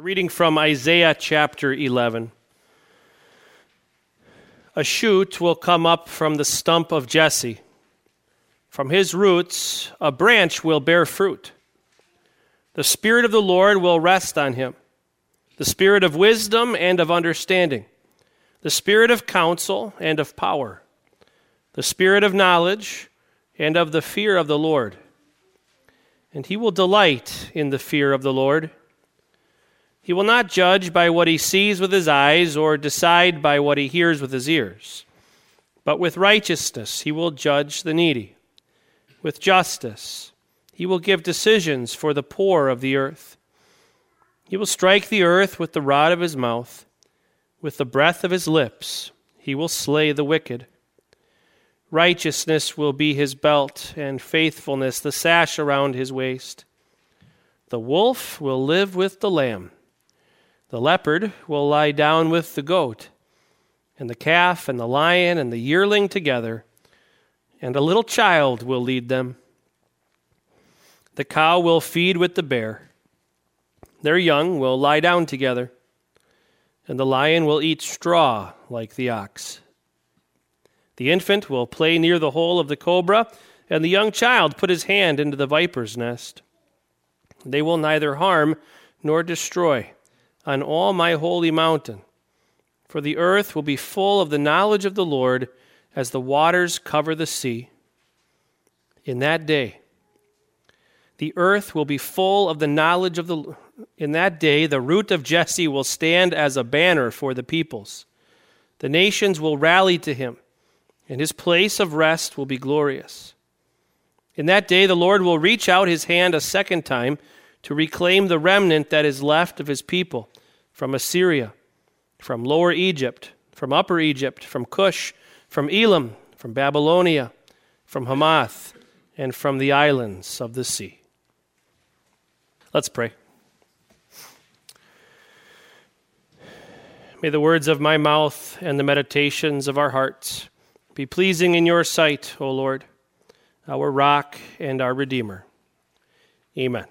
Reading from Isaiah chapter 11. A shoot will come up from the stump of Jesse. From his roots, a branch will bear fruit. The Spirit of the Lord will rest on him the Spirit of wisdom and of understanding, the Spirit of counsel and of power, the Spirit of knowledge and of the fear of the Lord. And he will delight in the fear of the Lord. He will not judge by what he sees with his eyes or decide by what he hears with his ears. But with righteousness he will judge the needy. With justice he will give decisions for the poor of the earth. He will strike the earth with the rod of his mouth. With the breath of his lips he will slay the wicked. Righteousness will be his belt, and faithfulness the sash around his waist. The wolf will live with the lamb the leopard will lie down with the goat, and the calf and the lion and the yearling together, and a little child will lead them. The cow will feed with the bear. Their young will lie down together, and the lion will eat straw like the ox. The infant will play near the hole of the cobra, and the young child put his hand into the viper's nest. They will neither harm nor destroy on all my holy mountain. For the earth will be full of the knowledge of the Lord as the waters cover the sea. In that day, the earth will be full of the knowledge of the in that day the root of Jesse will stand as a banner for the peoples. The nations will rally to him, and his place of rest will be glorious. In that day the Lord will reach out his hand a second time to reclaim the remnant that is left of his people from Assyria, from Lower Egypt, from Upper Egypt, from Cush, from Elam, from Babylonia, from Hamath, and from the islands of the sea. Let's pray. May the words of my mouth and the meditations of our hearts be pleasing in your sight, O Lord, our rock and our Redeemer. Amen.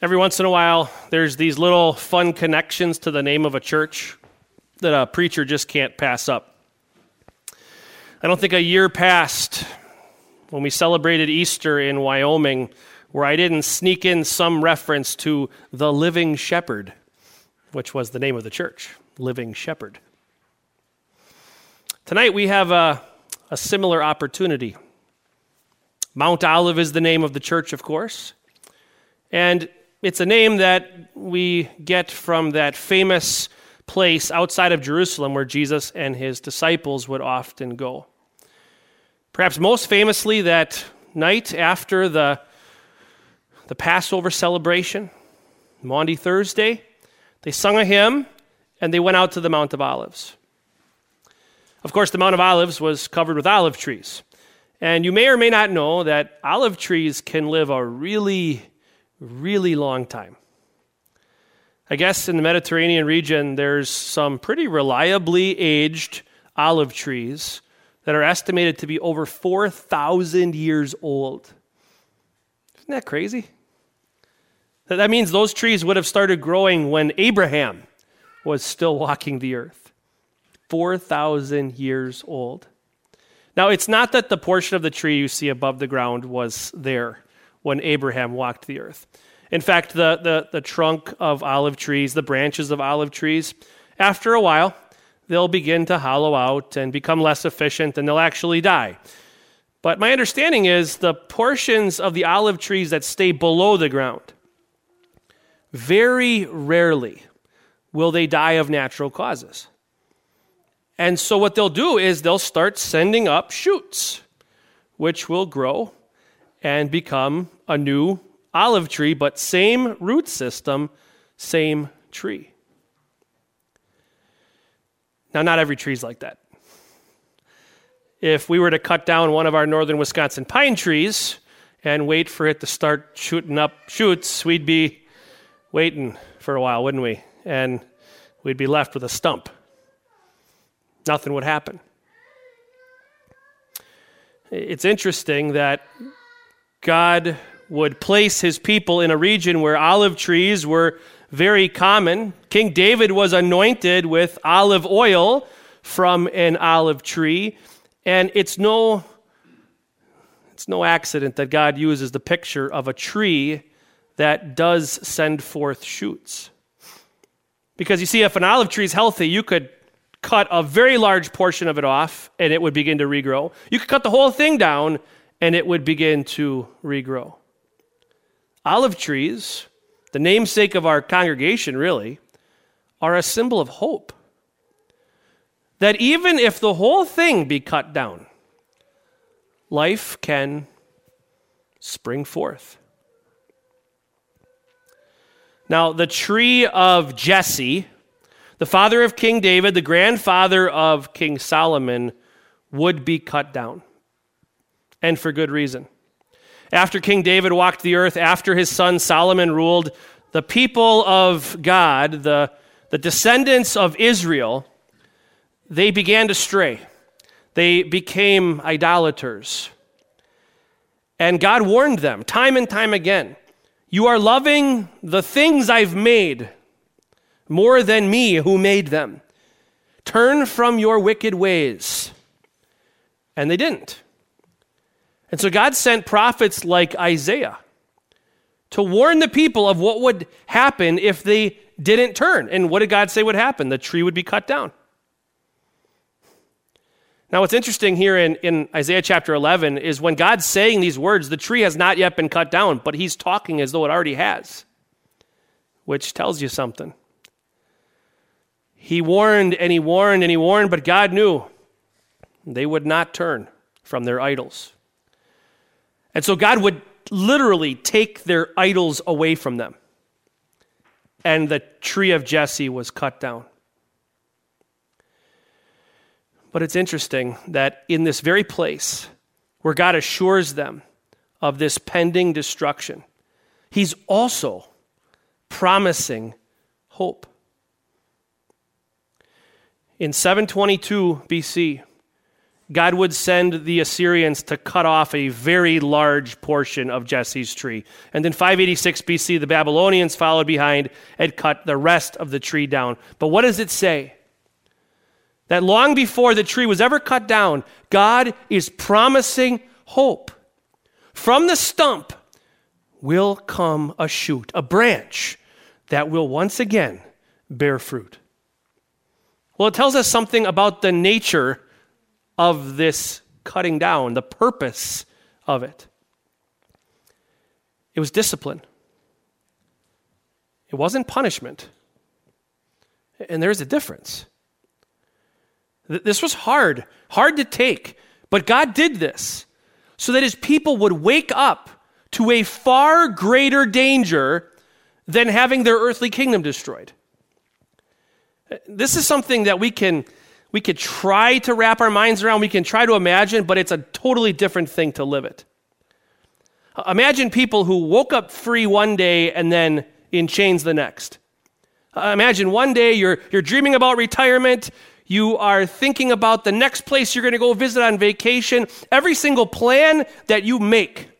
Every once in a while, there's these little fun connections to the name of a church that a preacher just can't pass up. I don't think a year passed when we celebrated Easter in Wyoming where I didn't sneak in some reference to the Living Shepherd, which was the name of the church, Living Shepherd. Tonight we have a, a similar opportunity. Mount Olive is the name of the church, of course. And it's a name that we get from that famous place outside of Jerusalem where Jesus and his disciples would often go. Perhaps most famously, that night after the, the Passover celebration, Maundy Thursday, they sung a hymn and they went out to the Mount of Olives. Of course, the Mount of Olives was covered with olive trees. And you may or may not know that olive trees can live a really really long time. I guess in the Mediterranean region, there's some pretty reliably aged olive trees that are estimated to be over 4,000 years old. Isn't that crazy? That means those trees would have started growing when Abraham was still walking the earth. 4,000 years old. Now, it's not that the portion of the tree you see above the ground was there when Abraham walked the earth. In fact, the, the, the trunk of olive trees, the branches of olive trees, after a while, they'll begin to hollow out and become less efficient and they'll actually die. But my understanding is the portions of the olive trees that stay below the ground, very rarely will they die of natural causes. And so what they'll do is they'll start sending up shoots, which will grow and become a new olive tree, but same root system, same tree. Now, not every tree is like that. If we were to cut down one of our northern Wisconsin pine trees and wait for it to start shooting up shoots, we'd be waiting for a while, wouldn't we? And we'd be left with a stump. Nothing would happen. It's interesting that God would place his people in a region where olive trees were very common. King David was anointed with olive oil from an olive tree, and it's no it's no accident that God uses the picture of a tree that does send forth shoots. Because you see, if an olive tree is healthy, you could cut a very large portion of it off and it would begin to regrow. You could cut the whole thing down and it would begin to regrow. Olive trees, the namesake of our congregation, really, are a symbol of hope. That even if the whole thing be cut down, life can spring forth. Now, the tree of Jesse, the father of King David, the grandfather of King Solomon, would be cut down. And for good reason. After King David walked the earth, after his son Solomon ruled, the people of God, the, the descendants of Israel, they began to stray. They became idolaters. And God warned them time and time again You are loving the things I've made more than me who made them. Turn from your wicked ways. And they didn't. And so God sent prophets like Isaiah to warn the people of what would happen if they didn't turn. And what did God say would happen? The tree would be cut down. Now, what's interesting here in, in Isaiah chapter 11 is when God's saying these words, the tree has not yet been cut down, but he's talking as though it already has, which tells you something. He warned and he warned and he warned, but God knew they would not turn from their idols. And so God would literally take their idols away from them. And the tree of Jesse was cut down. But it's interesting that in this very place where God assures them of this pending destruction, He's also promising hope. In 722 BC, God would send the Assyrians to cut off a very large portion of Jesse's tree. And in 586 BC, the Babylonians followed behind and cut the rest of the tree down. But what does it say? That long before the tree was ever cut down, God is promising hope. From the stump will come a shoot, a branch that will once again bear fruit. Well, it tells us something about the nature of this cutting down, the purpose of it. It was discipline, it wasn't punishment. And there's a difference. This was hard, hard to take, but God did this so that his people would wake up to a far greater danger than having their earthly kingdom destroyed. This is something that we can we could try to wrap our minds around, we can try to imagine, but it's a totally different thing to live it. Uh, imagine people who woke up free one day and then in chains the next. Uh, imagine one day you're, you're dreaming about retirement, you are thinking about the next place you're going to go visit on vacation. Every single plan that you make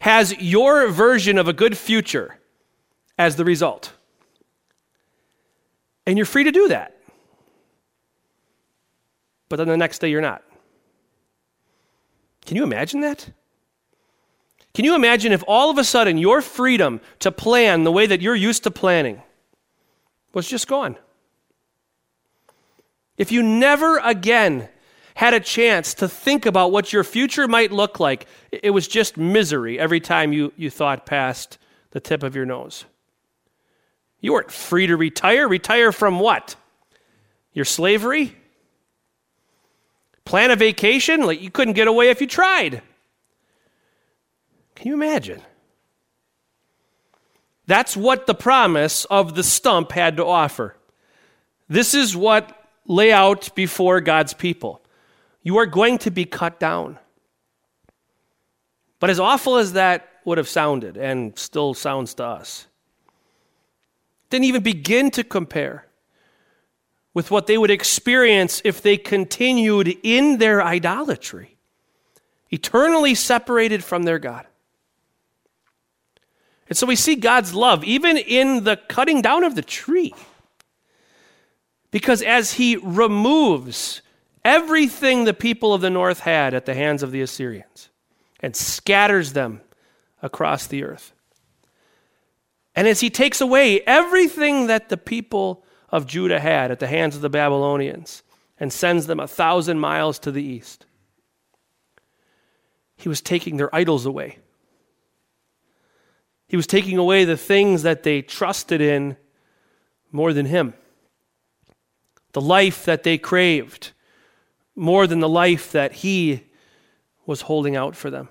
has your version of a good future as the result. And you're free to do that but then the next day you're not. Can you imagine that? Can you imagine if all of a sudden your freedom to plan the way that you're used to planning was just gone? If you never again had a chance to think about what your future might look like, it was just misery every time you, you thought past the tip of your nose. You weren't free to retire. Retire from what? Your slavery? Plan a vacation like you couldn't get away if you tried. Can you imagine? That's what the promise of the stump had to offer. This is what lay out before God's people. You are going to be cut down. But as awful as that would have sounded, and still sounds to us, didn't even begin to compare with what they would experience if they continued in their idolatry, eternally separated from their God. And so we see God's love even in the cutting down of the tree. Because as he removes everything the people of the north had at the hands of the Assyrians and scatters them across the earth, and as he takes away everything that the people of Judah had at the hands of the Babylonians and sends them a thousand miles to the east, he was taking their idols away. He was taking away the things that they trusted in more than him. The life that they craved more than the life that he was holding out for them.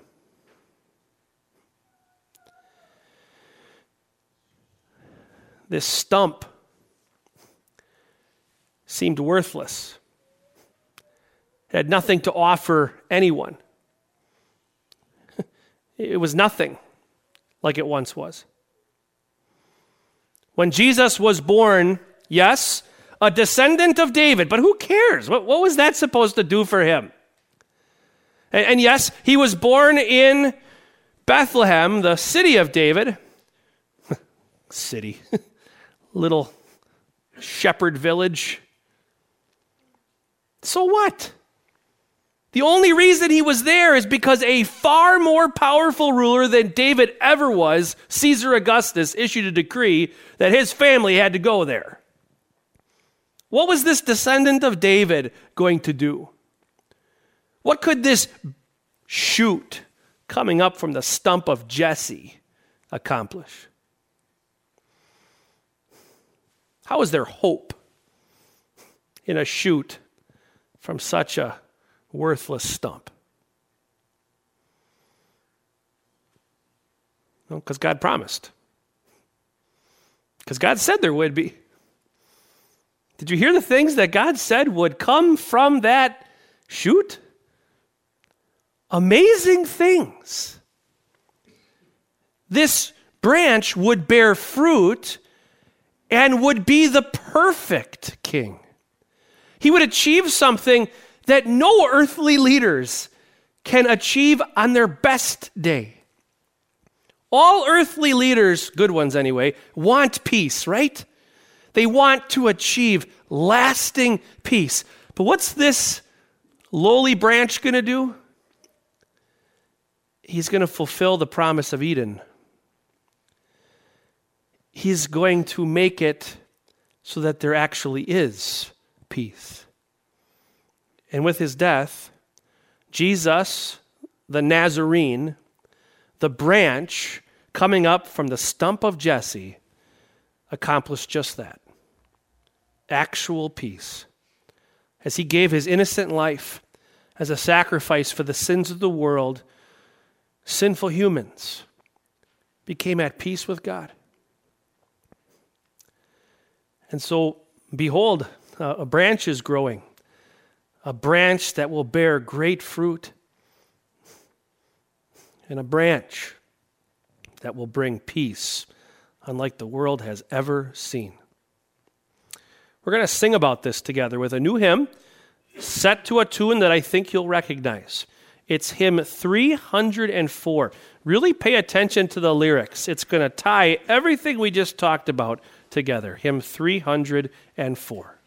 This stump seemed worthless. It had nothing to offer anyone. It was nothing like it once was. When Jesus was born, yes, a descendant of David, but who cares? What, what was that supposed to do for him? And, and yes, he was born in Bethlehem, the city of David. city. Little shepherd village. So what? The only reason he was there is because a far more powerful ruler than David ever was, Caesar Augustus, issued a decree that his family had to go there. What was this descendant of David going to do? What could this shoot coming up from the stump of Jesse accomplish? How is there hope in a shoot from such a worthless stump? Because God promised. Because God said there would be. Did you hear the things that God said would come from that shoot? Amazing things. This branch would bear fruit and would be the perfect king. He would achieve something that no earthly leaders can achieve on their best day. All earthly leaders, good ones anyway, want peace, right? They want to achieve lasting peace. But what's this lowly branch going to do? He's going to fulfill the promise of Eden. He's going to make it so that there actually is peace. And with his death, Jesus, the Nazarene, the branch coming up from the stump of Jesse, accomplished just that actual peace. As he gave his innocent life as a sacrifice for the sins of the world, sinful humans became at peace with God. And so, behold, a branch is growing, a branch that will bear great fruit, and a branch that will bring peace unlike the world has ever seen. We're going to sing about this together with a new hymn set to a tune that I think you'll recognize. It's hymn 304. Really pay attention to the lyrics. It's going to tie everything we just talked about together. Hymn 304.